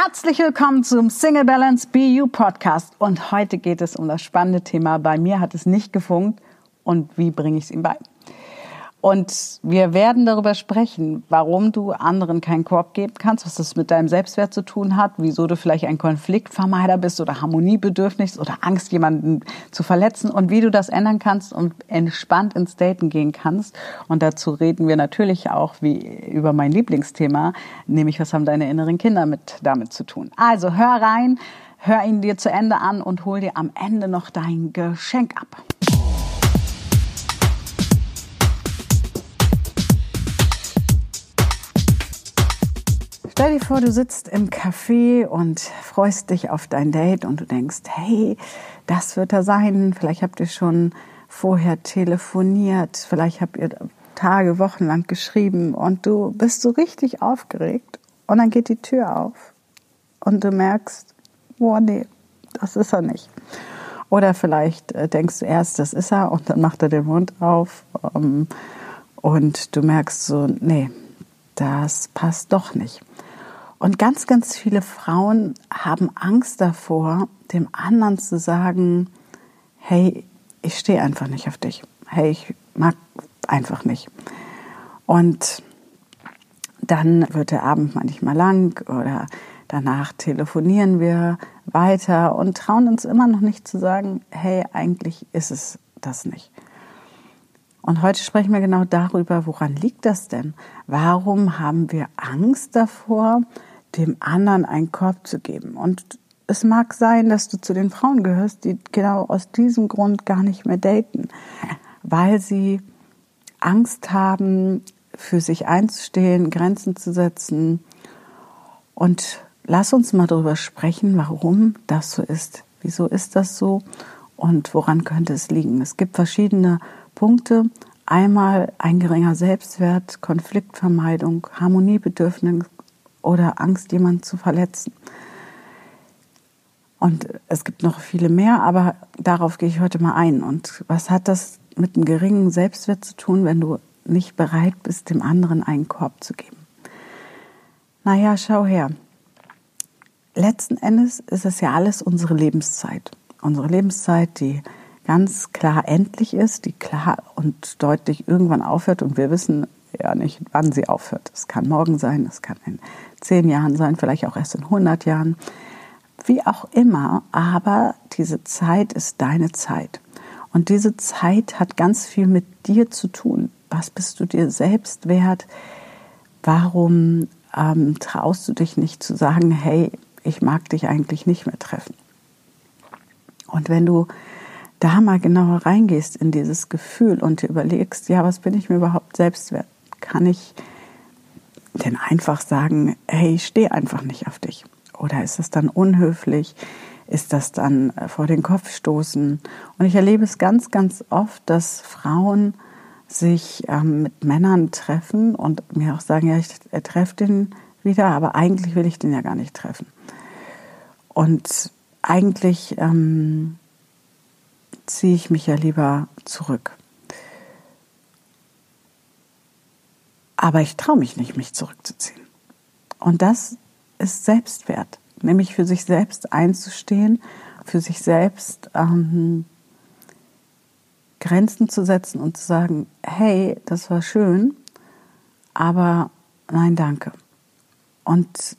Herzlich willkommen zum Single Balance BU Podcast und heute geht es um das spannende Thema. Bei mir hat es nicht gefunkt und wie bringe ich es ihm bei? Und wir werden darüber sprechen, warum du anderen keinen Korb geben kannst, was das mit deinem Selbstwert zu tun hat, wieso du vielleicht ein Konfliktvermeider bist oder Harmoniebedürfnis oder Angst, jemanden zu verletzen und wie du das ändern kannst und entspannt ins Daten gehen kannst. Und dazu reden wir natürlich auch wie über mein Lieblingsthema, nämlich was haben deine inneren Kinder mit damit zu tun. Also hör rein, hör ihn dir zu Ende an und hol dir am Ende noch dein Geschenk ab. Stell dir vor, du sitzt im Café und freust dich auf dein Date und du denkst, hey, das wird er sein. Vielleicht habt ihr schon vorher telefoniert, vielleicht habt ihr Tage, Wochen lang geschrieben und du bist so richtig aufgeregt und dann geht die Tür auf und du merkst, boah, nee, das ist er nicht. Oder vielleicht äh, denkst du erst, das ist er und dann macht er den Mund auf ähm, und du merkst so, nee, das passt doch nicht. Und ganz, ganz viele Frauen haben Angst davor, dem anderen zu sagen, hey, ich stehe einfach nicht auf dich. Hey, ich mag einfach nicht. Und dann wird der Abend manchmal lang oder danach telefonieren wir weiter und trauen uns immer noch nicht zu sagen, hey, eigentlich ist es das nicht. Und heute sprechen wir genau darüber, woran liegt das denn? Warum haben wir Angst davor, dem anderen einen Korb zu geben. Und es mag sein, dass du zu den Frauen gehörst, die genau aus diesem Grund gar nicht mehr daten, weil sie Angst haben, für sich einzustehen, Grenzen zu setzen. Und lass uns mal darüber sprechen, warum das so ist. Wieso ist das so und woran könnte es liegen? Es gibt verschiedene Punkte. Einmal ein geringer Selbstwert, Konfliktvermeidung, Harmoniebedürfnis, oder Angst, jemanden zu verletzen. Und es gibt noch viele mehr, aber darauf gehe ich heute mal ein. Und was hat das mit einem geringen Selbstwert zu tun, wenn du nicht bereit bist, dem anderen einen Korb zu geben? Naja, schau her. Letzten Endes ist es ja alles unsere Lebenszeit. Unsere Lebenszeit, die ganz klar endlich ist, die klar und deutlich irgendwann aufhört. Und wir wissen ja nicht, wann sie aufhört. Es kann morgen sein, es kann in zehn Jahren sein, vielleicht auch erst in 100 Jahren. Wie auch immer, aber diese Zeit ist deine Zeit. Und diese Zeit hat ganz viel mit dir zu tun. Was bist du dir selbst wert? Warum ähm, traust du dich nicht zu sagen, hey, ich mag dich eigentlich nicht mehr treffen? Und wenn du da mal genauer reingehst in dieses Gefühl und dir überlegst, ja, was bin ich mir überhaupt selbst wert? Kann ich denn einfach sagen, hey, ich stehe einfach nicht auf dich? Oder ist das dann unhöflich? Ist das dann äh, vor den Kopf stoßen? Und ich erlebe es ganz, ganz oft, dass Frauen sich ähm, mit Männern treffen und mir auch sagen, ja, ich treffe den wieder, aber eigentlich will ich den ja gar nicht treffen. Und eigentlich ähm, ziehe ich mich ja lieber zurück. Aber ich traue mich nicht, mich zurückzuziehen. Und das ist Selbstwert, nämlich für sich selbst einzustehen, für sich selbst ähm, Grenzen zu setzen und zu sagen, hey, das war schön, aber nein, danke. Und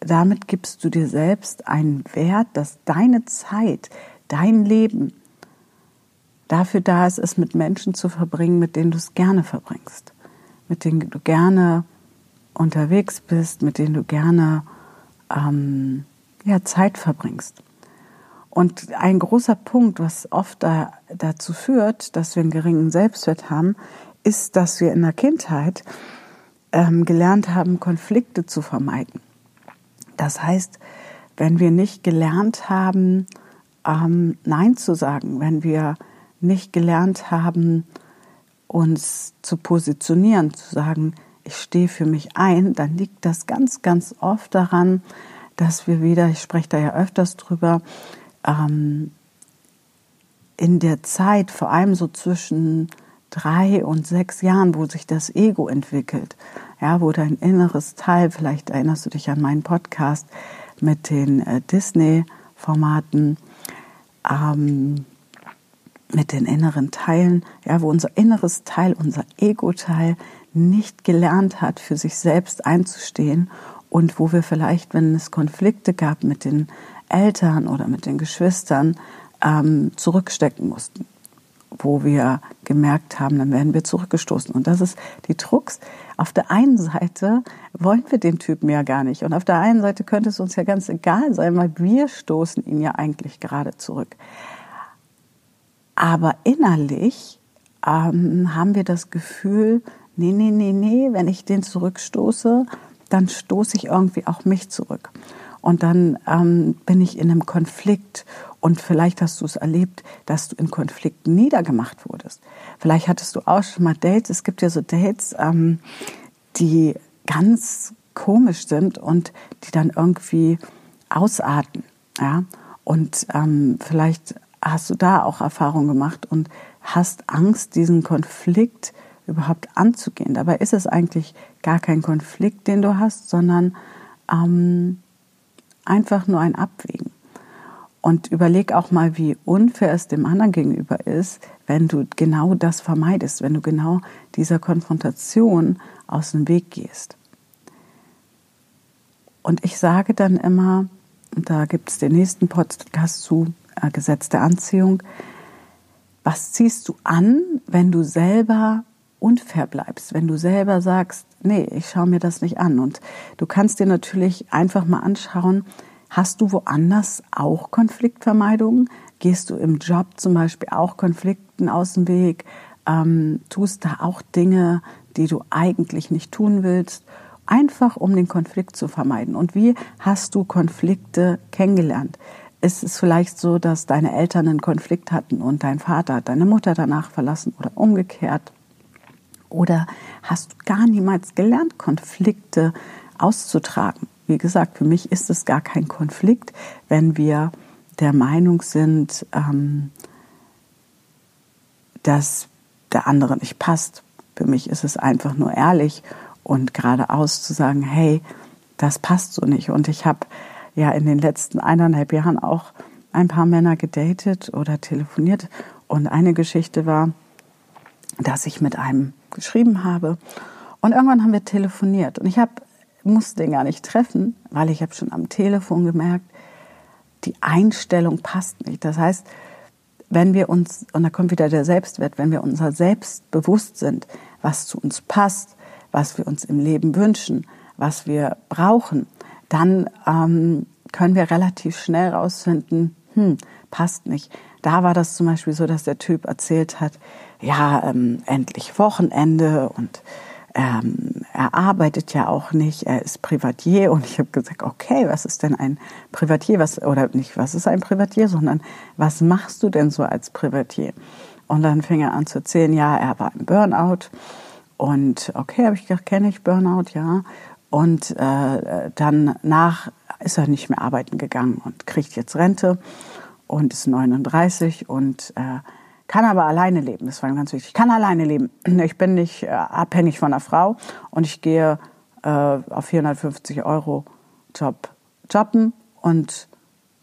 damit gibst du dir selbst einen Wert, dass deine Zeit, dein Leben dafür da ist, es mit Menschen zu verbringen, mit denen du es gerne verbringst mit denen du gerne unterwegs bist, mit denen du gerne ähm, ja, Zeit verbringst. Und ein großer Punkt, was oft da, dazu führt, dass wir einen geringen Selbstwert haben, ist, dass wir in der Kindheit ähm, gelernt haben, Konflikte zu vermeiden. Das heißt, wenn wir nicht gelernt haben, ähm, Nein zu sagen, wenn wir nicht gelernt haben, uns zu positionieren, zu sagen, ich stehe für mich ein, dann liegt das ganz, ganz oft daran, dass wir wieder, ich spreche da ja öfters drüber, ähm, in der Zeit, vor allem so zwischen drei und sechs Jahren, wo sich das Ego entwickelt, ja, wo dein inneres Teil, vielleicht erinnerst du dich an meinen Podcast mit den äh, Disney-Formaten, ähm, mit den inneren Teilen, ja, wo unser inneres Teil, unser Ego-Teil nicht gelernt hat, für sich selbst einzustehen und wo wir vielleicht, wenn es Konflikte gab mit den Eltern oder mit den Geschwistern, ähm, zurückstecken mussten, wo wir gemerkt haben, dann werden wir zurückgestoßen. Und das ist die Drucks. Auf der einen Seite wollen wir den Typen ja gar nicht. Und auf der einen Seite könnte es uns ja ganz egal sein, weil wir stoßen ihn ja eigentlich gerade zurück. Aber innerlich ähm, haben wir das Gefühl, nee, nee, nee, nee, wenn ich den zurückstoße, dann stoße ich irgendwie auch mich zurück. Und dann ähm, bin ich in einem Konflikt und vielleicht hast du es erlebt, dass du in Konflikten niedergemacht wurdest. Vielleicht hattest du auch schon mal Dates. Es gibt ja so Dates, ähm, die ganz komisch sind und die dann irgendwie ausarten. Ja? Und ähm, vielleicht hast du da auch Erfahrung gemacht und hast Angst, diesen Konflikt überhaupt anzugehen. Dabei ist es eigentlich gar kein Konflikt, den du hast, sondern ähm, einfach nur ein Abwägen. Und überleg auch mal, wie unfair es dem anderen gegenüber ist, wenn du genau das vermeidest, wenn du genau dieser Konfrontation aus dem Weg gehst. Und ich sage dann immer, und da gibt es den nächsten Podcast zu, Gesetz der Anziehung, was ziehst du an, wenn du selber unfair bleibst, wenn du selber sagst, nee, ich schaue mir das nicht an. Und du kannst dir natürlich einfach mal anschauen, hast du woanders auch Konfliktvermeidung? Gehst du im Job zum Beispiel auch Konflikten aus dem Weg? Ähm, tust da auch Dinge, die du eigentlich nicht tun willst? Einfach um den Konflikt zu vermeiden. Und wie hast du Konflikte kennengelernt? Ist es vielleicht so, dass deine Eltern einen Konflikt hatten und dein Vater hat deine Mutter danach verlassen oder umgekehrt? Oder hast du gar niemals gelernt, Konflikte auszutragen? Wie gesagt, für mich ist es gar kein Konflikt, wenn wir der Meinung sind, ähm, dass der andere nicht passt. Für mich ist es einfach nur ehrlich und geradeaus zu sagen, hey, das passt so nicht. Und ich habe ja in den letzten eineinhalb Jahren auch ein paar Männer gedatet oder telefoniert. Und eine Geschichte war, dass ich mit einem geschrieben habe. Und irgendwann haben wir telefoniert und ich hab, musste den gar nicht treffen, weil ich habe schon am Telefon gemerkt, die Einstellung passt nicht. Das heißt, wenn wir uns, und da kommt wieder der Selbstwert, wenn wir unser Selbst bewusst sind, was zu uns passt, was wir uns im Leben wünschen, was wir brauchen, dann ähm, können wir relativ schnell rausfinden, hm, passt nicht. Da war das zum Beispiel so, dass der Typ erzählt hat, ja, ähm, endlich Wochenende und ähm, er arbeitet ja auch nicht, er ist Privatier und ich habe gesagt, okay, was ist denn ein Privatier, was oder nicht, was ist ein Privatier, sondern was machst du denn so als Privatier? Und dann fing er an zu erzählen, ja, er war im Burnout und okay, habe ich gedacht, kenne ich Burnout, ja. Und äh, dann nach ist er nicht mehr arbeiten gegangen und kriegt jetzt Rente und ist 39 und äh, kann aber alleine leben. Das war ihm ganz wichtig. Ich kann alleine leben. Ich bin nicht äh, abhängig von einer Frau und ich gehe äh, auf 450 Euro Job jobben und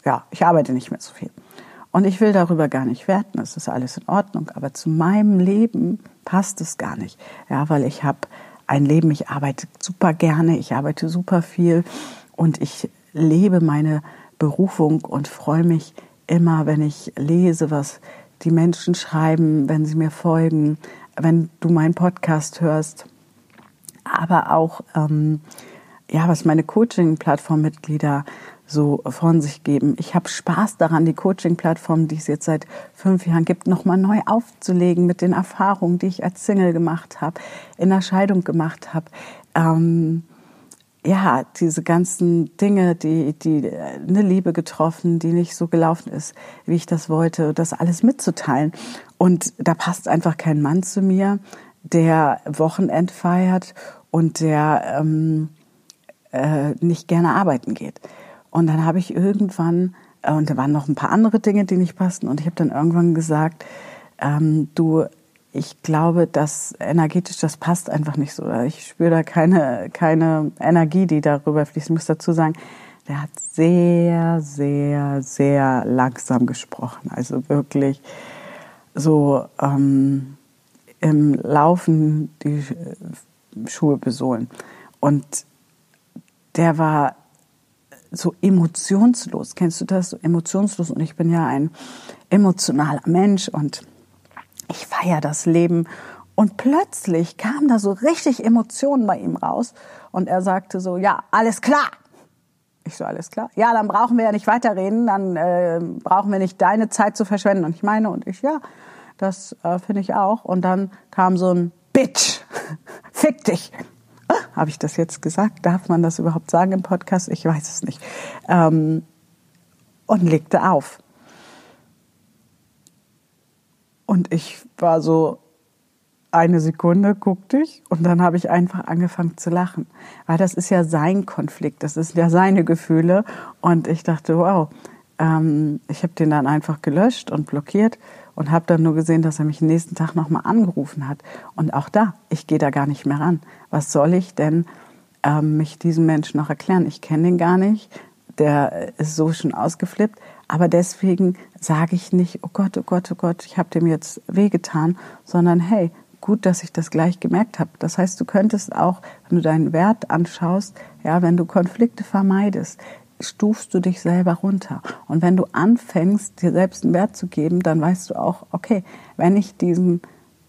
ja, ich arbeite nicht mehr so viel. Und ich will darüber gar nicht werten, es ist alles in Ordnung, aber zu meinem Leben passt es gar nicht. Ja, weil ich habe ein Leben, ich arbeite super gerne, ich arbeite super viel und ich lebe meine Berufung und freue mich immer, wenn ich lese, was die Menschen schreiben, wenn sie mir folgen, wenn du meinen Podcast hörst, aber auch ähm, ja, was meine Coaching-Plattform-Mitglieder so von sich geben. Ich habe Spaß daran, die Coaching-Plattform, die es jetzt seit fünf Jahren gibt, nochmal neu aufzulegen mit den Erfahrungen, die ich als Single gemacht habe, in der Scheidung gemacht habe. Ähm, ja, diese ganzen Dinge, die, die eine Liebe getroffen, die nicht so gelaufen ist, wie ich das wollte, das alles mitzuteilen. Und da passt einfach kein Mann zu mir, der Wochenend feiert und der ähm, äh, nicht gerne arbeiten geht. Und dann habe ich irgendwann, äh, und da waren noch ein paar andere Dinge, die nicht passten, und ich habe dann irgendwann gesagt, ähm, du, ich glaube, dass energetisch das passt einfach nicht so. Ich spüre da keine, keine Energie, die darüber fließt. Ich muss dazu sagen, der hat sehr, sehr, sehr langsam gesprochen. Also wirklich so ähm, im Laufen die Schuhe besohlen. Und der war so emotionslos. Kennst du das? So emotionslos. Und ich bin ja ein emotionaler Mensch und ich feiere das Leben. Und plötzlich kam da so richtig Emotionen bei ihm raus. Und er sagte so, ja, alles klar. Ich so, alles klar. Ja, dann brauchen wir ja nicht weiterreden. Dann äh, brauchen wir nicht deine Zeit zu verschwenden. Und ich meine, und ich, ja, das äh, finde ich auch. Und dann kam so ein Bitch. Fick dich. Habe ich das jetzt gesagt? Darf man das überhaupt sagen im Podcast? Ich weiß es nicht. Ähm, und legte auf. Und ich war so eine Sekunde, guckte ich und dann habe ich einfach angefangen zu lachen. Weil das ist ja sein Konflikt, das ist ja seine Gefühle. Und ich dachte, wow, ähm, ich habe den dann einfach gelöscht und blockiert und habe dann nur gesehen, dass er mich den nächsten Tag nochmal angerufen hat. Und auch da, ich gehe da gar nicht mehr ran. Was soll ich denn ähm, mich diesem Menschen noch erklären? Ich kenne ihn gar nicht. Der ist so schon ausgeflippt. Aber deswegen sage ich nicht, oh Gott, oh Gott, oh Gott, ich habe dem jetzt wehgetan, sondern hey, gut, dass ich das gleich gemerkt habe. Das heißt, du könntest auch, wenn du deinen Wert anschaust, ja, wenn du Konflikte vermeidest, stufst du dich selber runter. Und wenn du anfängst, dir selbst einen Wert zu geben, dann weißt du auch, okay, wenn ich diesen,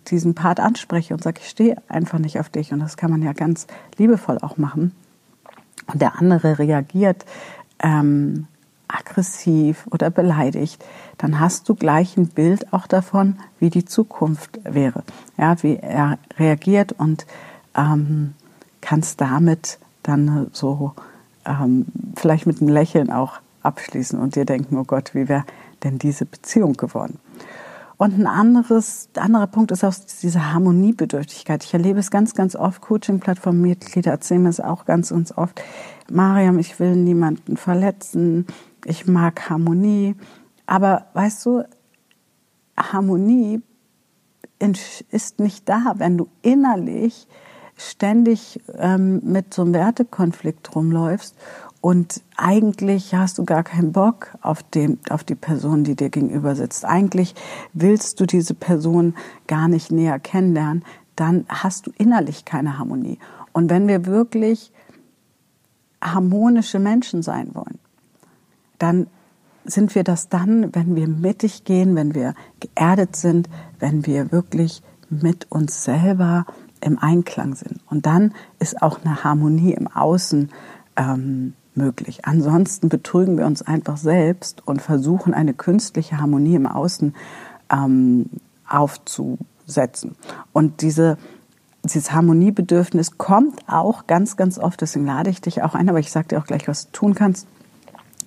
diesen Part anspreche und sage, ich stehe einfach nicht auf dich, und das kann man ja ganz liebevoll auch machen, und der andere reagiert ähm, aggressiv oder beleidigt, dann hast du gleich ein Bild auch davon, wie die Zukunft wäre, ja, wie er reagiert und ähm, kannst damit dann so ähm, vielleicht mit einem Lächeln auch abschließen und dir denken, oh Gott, wie wäre denn diese Beziehung geworden? Und ein anderes, anderer Punkt ist auch diese Harmoniebedürftigkeit. Ich erlebe es ganz, ganz oft. Coaching-Plattform-Mitglieder erzählen es auch ganz, ganz oft. Mariam, ich will niemanden verletzen. Ich mag Harmonie. Aber weißt du, Harmonie ist nicht da, wenn du innerlich ständig ähm, mit so einem Wertekonflikt rumläufst und eigentlich hast du gar keinen Bock auf, den, auf die Person, die dir gegenüber sitzt. Eigentlich willst du diese Person gar nicht näher kennenlernen, dann hast du innerlich keine Harmonie. Und wenn wir wirklich harmonische Menschen sein wollen, dann sind wir das dann, wenn wir mittig gehen, wenn wir geerdet sind, wenn wir wirklich mit uns selber im Einklang sind. Und dann ist auch eine Harmonie im Außen ähm, möglich. Ansonsten betrügen wir uns einfach selbst und versuchen eine künstliche Harmonie im Außen ähm, aufzusetzen. Und diese dieses Harmoniebedürfnis kommt auch ganz, ganz oft, deswegen lade ich dich auch ein, aber ich sage dir auch gleich, was du tun kannst,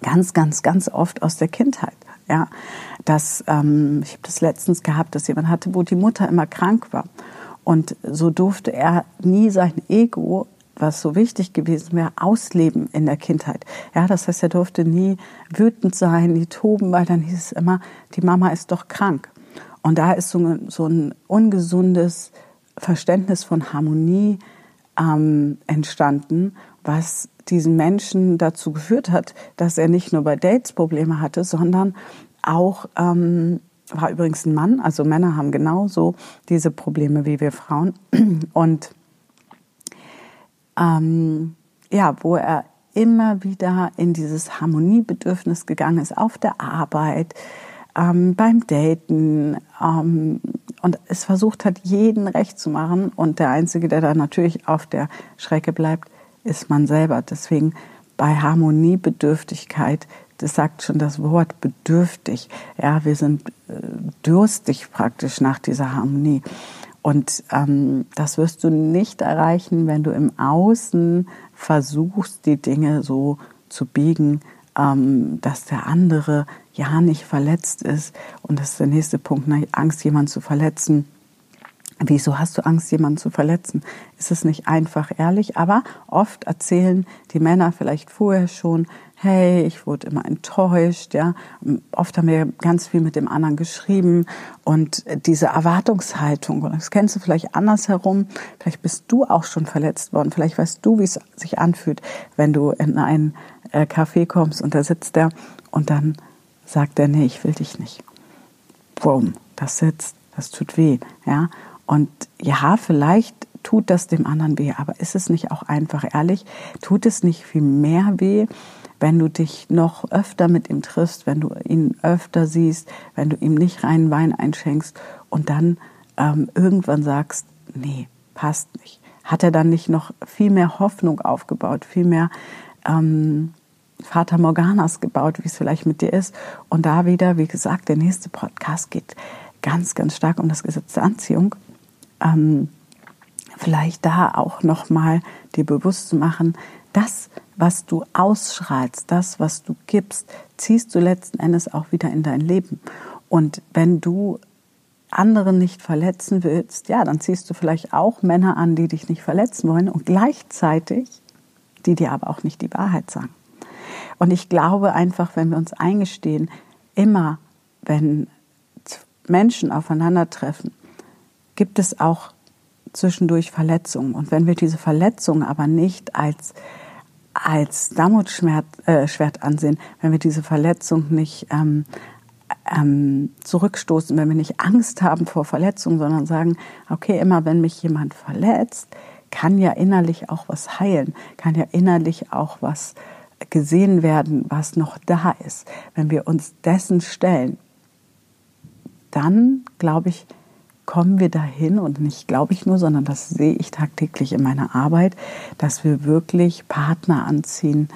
ganz, ganz, ganz oft aus der Kindheit. Ja, das, ähm, ich habe das letztens gehabt, dass jemand hatte, wo die Mutter immer krank war und so durfte er nie sein Ego, was so wichtig gewesen wäre, ausleben in der Kindheit. Ja, das heißt, er durfte nie wütend sein, nie toben, weil dann hieß es immer, die Mama ist doch krank. Und da ist so, so ein ungesundes Verständnis von Harmonie ähm, entstanden, was diesen Menschen dazu geführt hat, dass er nicht nur bei Dates Probleme hatte, sondern auch ähm, war übrigens ein Mann, also Männer haben genauso diese Probleme wie wir Frauen. Und ähm, ja, wo er immer wieder in dieses Harmoniebedürfnis gegangen ist, auf der Arbeit, ähm, beim Daten ähm, und es versucht hat, jeden recht zu machen. Und der Einzige, der da natürlich auf der Schrecke bleibt, ist man selber. Deswegen bei Harmoniebedürftigkeit das sagt schon das Wort bedürftig. Ja, wir sind äh, durstig praktisch nach dieser Harmonie. Und ähm, das wirst du nicht erreichen, wenn du im Außen versuchst, die Dinge so zu biegen, ähm, dass der andere ja nicht verletzt ist. Und das ist der nächste Punkt, ne? Angst, jemanden zu verletzen. Wieso hast du Angst, jemanden zu verletzen? Ist es nicht einfach ehrlich? Aber oft erzählen die Männer vielleicht vorher schon, hey, ich wurde immer enttäuscht, ja. Oft haben wir ganz viel mit dem anderen geschrieben und diese Erwartungshaltung, das kennst du vielleicht andersherum, vielleicht bist du auch schon verletzt worden, vielleicht weißt du, wie es sich anfühlt, wenn du in ein äh, Café kommst und da sitzt der und dann sagt er, nee, ich will dich nicht. Boom, das sitzt, das tut weh, ja. Und ja, vielleicht tut das dem anderen weh, aber ist es nicht auch einfach ehrlich? Tut es nicht viel mehr weh, wenn du dich noch öfter mit ihm triffst, wenn du ihn öfter siehst, wenn du ihm nicht reinen Wein einschenkst und dann ähm, irgendwann sagst, nee, passt nicht. Hat er dann nicht noch viel mehr Hoffnung aufgebaut, viel mehr ähm, Vater Morganas gebaut, wie es vielleicht mit dir ist? Und da wieder, wie gesagt, der nächste Podcast geht ganz, ganz stark um das Gesetz der Anziehung ähm, vielleicht da auch nochmal dir bewusst zu machen, das, was du ausstrahlst, das, was du gibst, ziehst du letzten Endes auch wieder in dein Leben. Und wenn du anderen nicht verletzen willst, ja, dann ziehst du vielleicht auch Männer an, die dich nicht verletzen wollen und gleichzeitig, die dir aber auch nicht die Wahrheit sagen. Und ich glaube einfach, wenn wir uns eingestehen, immer wenn Menschen aufeinandertreffen, gibt es auch zwischendurch Verletzungen. Und wenn wir diese Verletzungen aber nicht als als Damotsschwert äh, Schwert ansehen, wenn wir diese Verletzung nicht ähm, ähm, zurückstoßen, wenn wir nicht Angst haben vor Verletzungen, sondern sagen, okay, immer wenn mich jemand verletzt, kann ja innerlich auch was heilen, kann ja innerlich auch was gesehen werden, was noch da ist. Wenn wir uns dessen stellen, dann glaube ich, kommen wir dahin und nicht glaube ich nur, sondern das sehe ich tagtäglich in meiner Arbeit, dass wir wirklich Partner anziehen,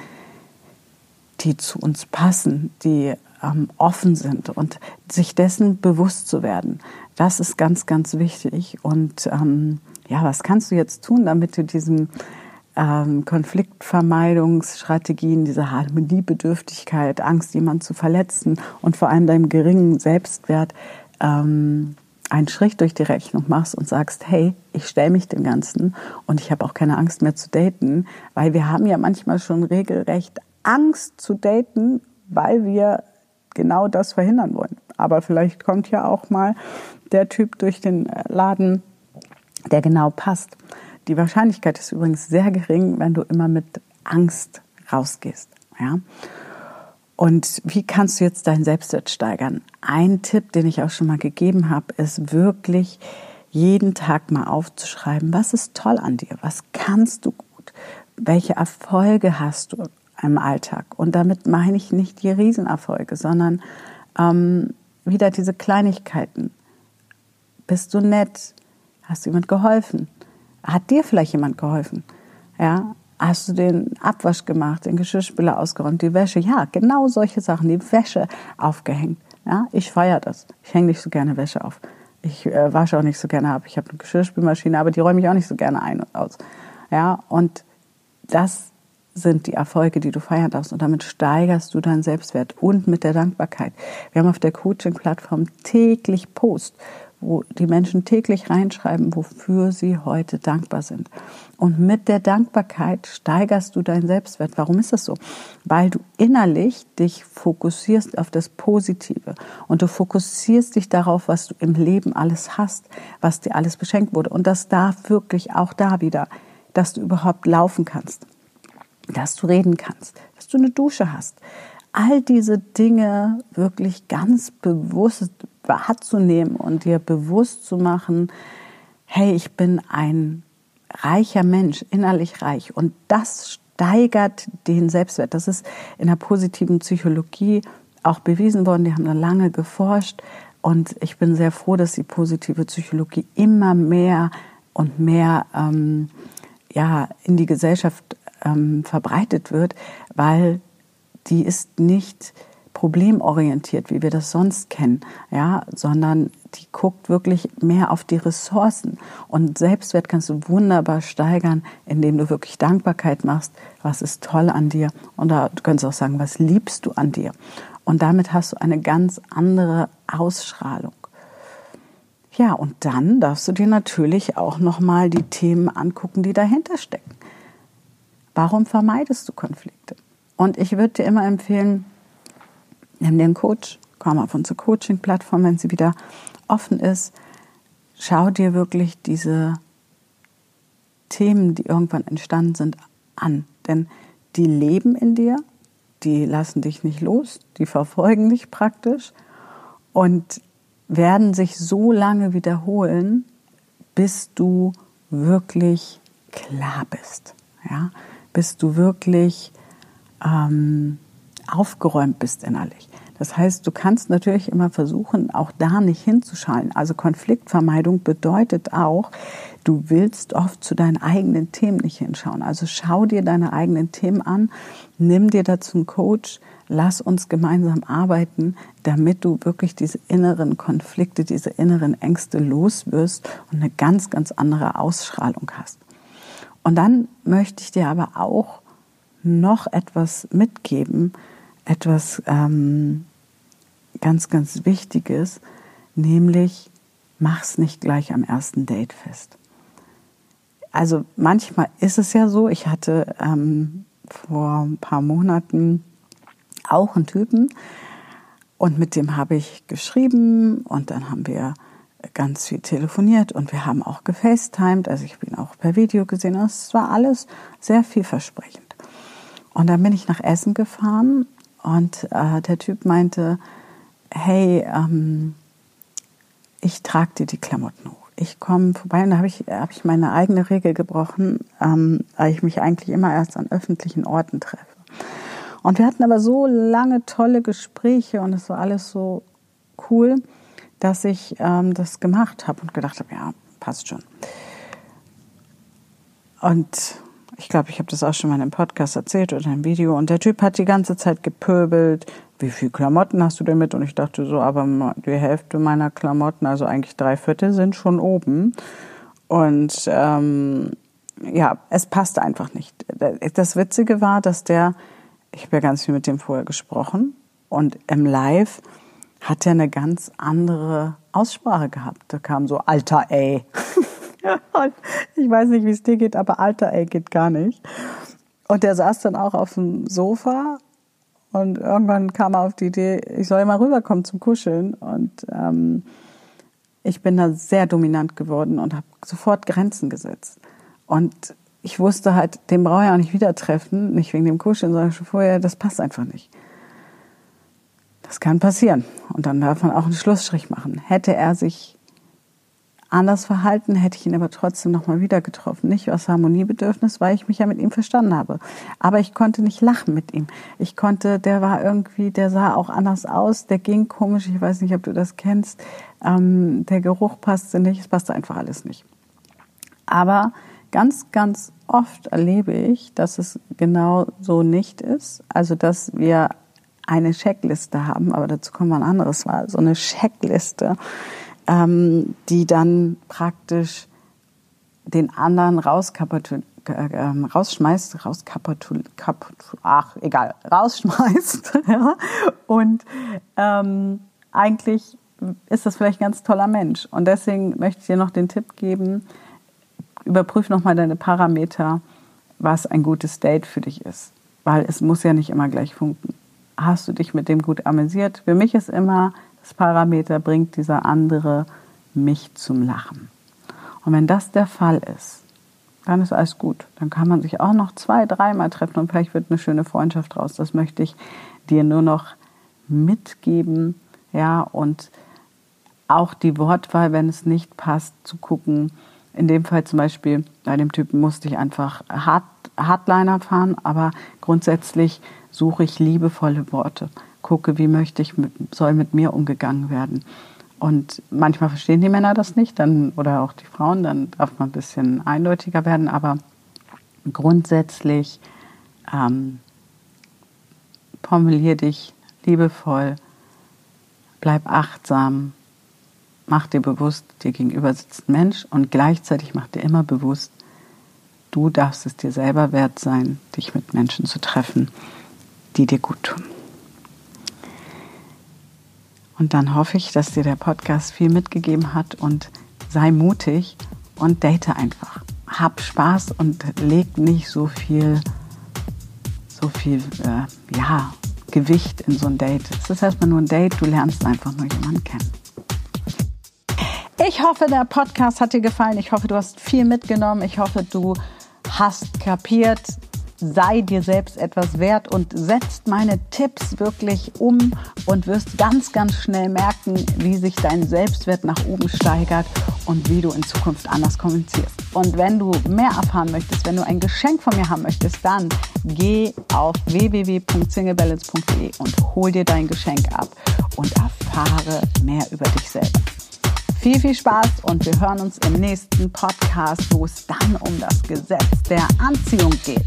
die zu uns passen, die ähm, offen sind und sich dessen bewusst zu werden. Das ist ganz, ganz wichtig. Und ähm, ja, was kannst du jetzt tun, damit du diesen ähm, Konfliktvermeidungsstrategien, diese Harmoniebedürftigkeit, Angst, jemanden zu verletzen und vor allem deinem geringen Selbstwert ähm, einen Strich durch die Rechnung machst und sagst, hey, ich stelle mich dem Ganzen und ich habe auch keine Angst mehr zu daten, weil wir haben ja manchmal schon regelrecht Angst zu daten, weil wir genau das verhindern wollen. Aber vielleicht kommt ja auch mal der Typ durch den Laden, der genau passt. Die Wahrscheinlichkeit ist übrigens sehr gering, wenn du immer mit Angst rausgehst. Ja? Und wie kannst du jetzt deinen Selbstwert steigern? Ein Tipp, den ich auch schon mal gegeben habe, ist wirklich jeden Tag mal aufzuschreiben, was ist toll an dir, was kannst du gut, welche Erfolge hast du im Alltag. Und damit meine ich nicht die Riesenerfolge, sondern ähm, wieder diese Kleinigkeiten. Bist du nett? Hast du jemand geholfen? Hat dir vielleicht jemand geholfen? Ja, Hast du den Abwasch gemacht, den Geschirrspüler ausgeräumt, die Wäsche? Ja, genau solche Sachen, die Wäsche aufgehängt. Ja, ich feiere das. Ich hänge nicht so gerne Wäsche auf. Ich äh, wasche auch nicht so gerne ab. Ich habe eine Geschirrspülmaschine, aber die räume ich auch nicht so gerne ein und aus. Ja, und das sind die Erfolge, die du feiern darfst. Und damit steigerst du deinen Selbstwert und mit der Dankbarkeit. Wir haben auf der Coaching-Plattform täglich Post, wo die Menschen täglich reinschreiben, wofür sie heute dankbar sind. Und mit der Dankbarkeit steigerst du deinen Selbstwert. Warum ist das so? Weil du innerlich dich fokussierst auf das Positive und du fokussierst dich darauf, was du im Leben alles hast, was dir alles beschenkt wurde. Und das darf wirklich auch da wieder, dass du überhaupt laufen kannst, dass du reden kannst, dass du eine Dusche hast. All diese Dinge wirklich ganz bewusst wahrzunehmen und dir bewusst zu machen, hey, ich bin ein reicher Mensch, innerlich reich. Und das steigert den Selbstwert. Das ist in der positiven Psychologie auch bewiesen worden. Die haben da lange geforscht. Und ich bin sehr froh, dass die positive Psychologie immer mehr und mehr ähm, ja, in die Gesellschaft ähm, verbreitet wird, weil die ist nicht problemorientiert, wie wir das sonst kennen, ja, sondern die guckt wirklich mehr auf die Ressourcen. Und Selbstwert kannst du wunderbar steigern, indem du wirklich Dankbarkeit machst. Was ist toll an dir? Und da könntest du auch sagen, was liebst du an dir? Und damit hast du eine ganz andere Ausstrahlung. Ja, und dann darfst du dir natürlich auch nochmal die Themen angucken, die dahinter stecken. Warum vermeidest du Konflikte? Und ich würde dir immer empfehlen, nimm dir einen Coach, komm auf unsere Coaching-Plattform, wenn sie wieder offen ist. Schau dir wirklich diese Themen, die irgendwann entstanden sind, an. Denn die leben in dir, die lassen dich nicht los, die verfolgen dich praktisch und werden sich so lange wiederholen, bis du wirklich klar bist. Ja? Bis du wirklich ähm, aufgeräumt bist innerlich. Das heißt, du kannst natürlich immer versuchen, auch da nicht hinzuschalten. Also Konfliktvermeidung bedeutet auch, du willst oft zu deinen eigenen Themen nicht hinschauen. Also schau dir deine eigenen Themen an, nimm dir dazu einen Coach, lass uns gemeinsam arbeiten, damit du wirklich diese inneren Konflikte, diese inneren Ängste loswirst und eine ganz, ganz andere Ausstrahlung hast. Und dann möchte ich dir aber auch noch etwas mitgeben, etwas ähm, ganz, ganz Wichtiges, nämlich mach's nicht gleich am ersten Date fest. Also manchmal ist es ja so, ich hatte ähm, vor ein paar Monaten auch einen Typen und mit dem habe ich geschrieben und dann haben wir ganz viel telefoniert und wir haben auch gefacetimed, also ich ihn auch per Video gesehen und es war alles sehr vielversprechend. Und dann bin ich nach Essen gefahren und äh, der Typ meinte, hey, ähm, ich trage dir die Klamotten hoch. Ich komme vorbei und da habe ich, hab ich meine eigene Regel gebrochen, ähm, weil ich mich eigentlich immer erst an öffentlichen Orten treffe. Und wir hatten aber so lange tolle Gespräche und es war alles so cool, dass ich ähm, das gemacht habe und gedacht habe, ja, passt schon. Und ich glaube, ich habe das auch schon mal in einem Podcast erzählt oder einem Video. Und der Typ hat die ganze Zeit gepöbelt. Wie viel Klamotten hast du denn mit? Und ich dachte so, aber die Hälfte meiner Klamotten, also eigentlich drei Viertel, sind schon oben. Und ähm, ja, es passte einfach nicht. Das Witzige war, dass der, ich habe ja ganz viel mit dem vorher gesprochen und im Live hat er eine ganz andere Aussprache gehabt. Da kam so, Alter, ey. ich weiß nicht, wie es dir geht, aber Alter, ey, geht gar nicht. Und der saß dann auch auf dem Sofa und irgendwann kam er auf die Idee, ich soll mal rüberkommen zum Kuscheln. Und ähm, ich bin da sehr dominant geworden und habe sofort Grenzen gesetzt. Und ich wusste halt, den brauche ich auch nicht wieder treffen, nicht wegen dem Kuscheln, sondern schon vorher, das passt einfach nicht. Das kann passieren. Und dann darf man auch einen Schlussstrich machen. Hätte er sich anders verhalten, hätte ich ihn aber trotzdem nochmal wieder getroffen. Nicht aus Harmoniebedürfnis, weil ich mich ja mit ihm verstanden habe. Aber ich konnte nicht lachen mit ihm. Ich konnte, der war irgendwie, der sah auch anders aus, der ging komisch, ich weiß nicht, ob du das kennst. Ähm, der Geruch passte nicht, es passte einfach alles nicht. Aber ganz, ganz oft erlebe ich, dass es genau so nicht ist. Also, dass wir eine Checkliste haben, aber dazu kommen wir ein anderes Mal, so eine Checkliste, ähm, die dann praktisch den anderen rauskapatul äh, rausschmeißt, rauskapatul, ach egal, rausschmeißt. ja? Und ähm, eigentlich ist das vielleicht ein ganz toller Mensch. Und deswegen möchte ich dir noch den Tipp geben, überprüf nochmal deine Parameter, was ein gutes Date für dich ist. Weil es muss ja nicht immer gleich funken. Hast du dich mit dem gut amüsiert? Für mich ist immer Parameter bringt dieser andere mich zum Lachen. Und wenn das der Fall ist, dann ist alles gut. Dann kann man sich auch noch zwei, dreimal treffen und vielleicht wird eine schöne Freundschaft draus. Das möchte ich dir nur noch mitgeben. Ja, und auch die Wortwahl, wenn es nicht passt, zu gucken. In dem Fall zum Beispiel, bei dem Typen musste ich einfach Hard, Hardliner fahren, aber grundsätzlich suche ich liebevolle Worte gucke, wie möchte ich, soll mit mir umgegangen werden. Und manchmal verstehen die Männer das nicht, dann, oder auch die Frauen, dann darf man ein bisschen eindeutiger werden, aber grundsätzlich ähm, formulier dich liebevoll, bleib achtsam, mach dir bewusst, dir gegenüber sitzt ein Mensch und gleichzeitig mach dir immer bewusst, du darfst es dir selber wert sein, dich mit Menschen zu treffen, die dir gut tun. Und dann hoffe ich, dass dir der Podcast viel mitgegeben hat und sei mutig und date einfach. Hab Spaß und leg nicht so viel, so viel, äh, ja, Gewicht in so ein Date. Es ist erstmal nur ein Date, du lernst einfach nur jemanden kennen. Ich hoffe, der Podcast hat dir gefallen. Ich hoffe, du hast viel mitgenommen. Ich hoffe, du hast kapiert, sei dir selbst etwas wert und setzt meine Tipps wirklich um und wirst ganz, ganz schnell merken, wie sich dein Selbstwert nach oben steigert und wie du in Zukunft anders kommunizierst. Und wenn du mehr erfahren möchtest, wenn du ein Geschenk von mir haben möchtest, dann geh auf www.singlebalance.de und hol dir dein Geschenk ab und erfahre mehr über dich selbst. Viel, viel Spaß und wir hören uns im nächsten Podcast, wo es dann um das Gesetz der Anziehung geht.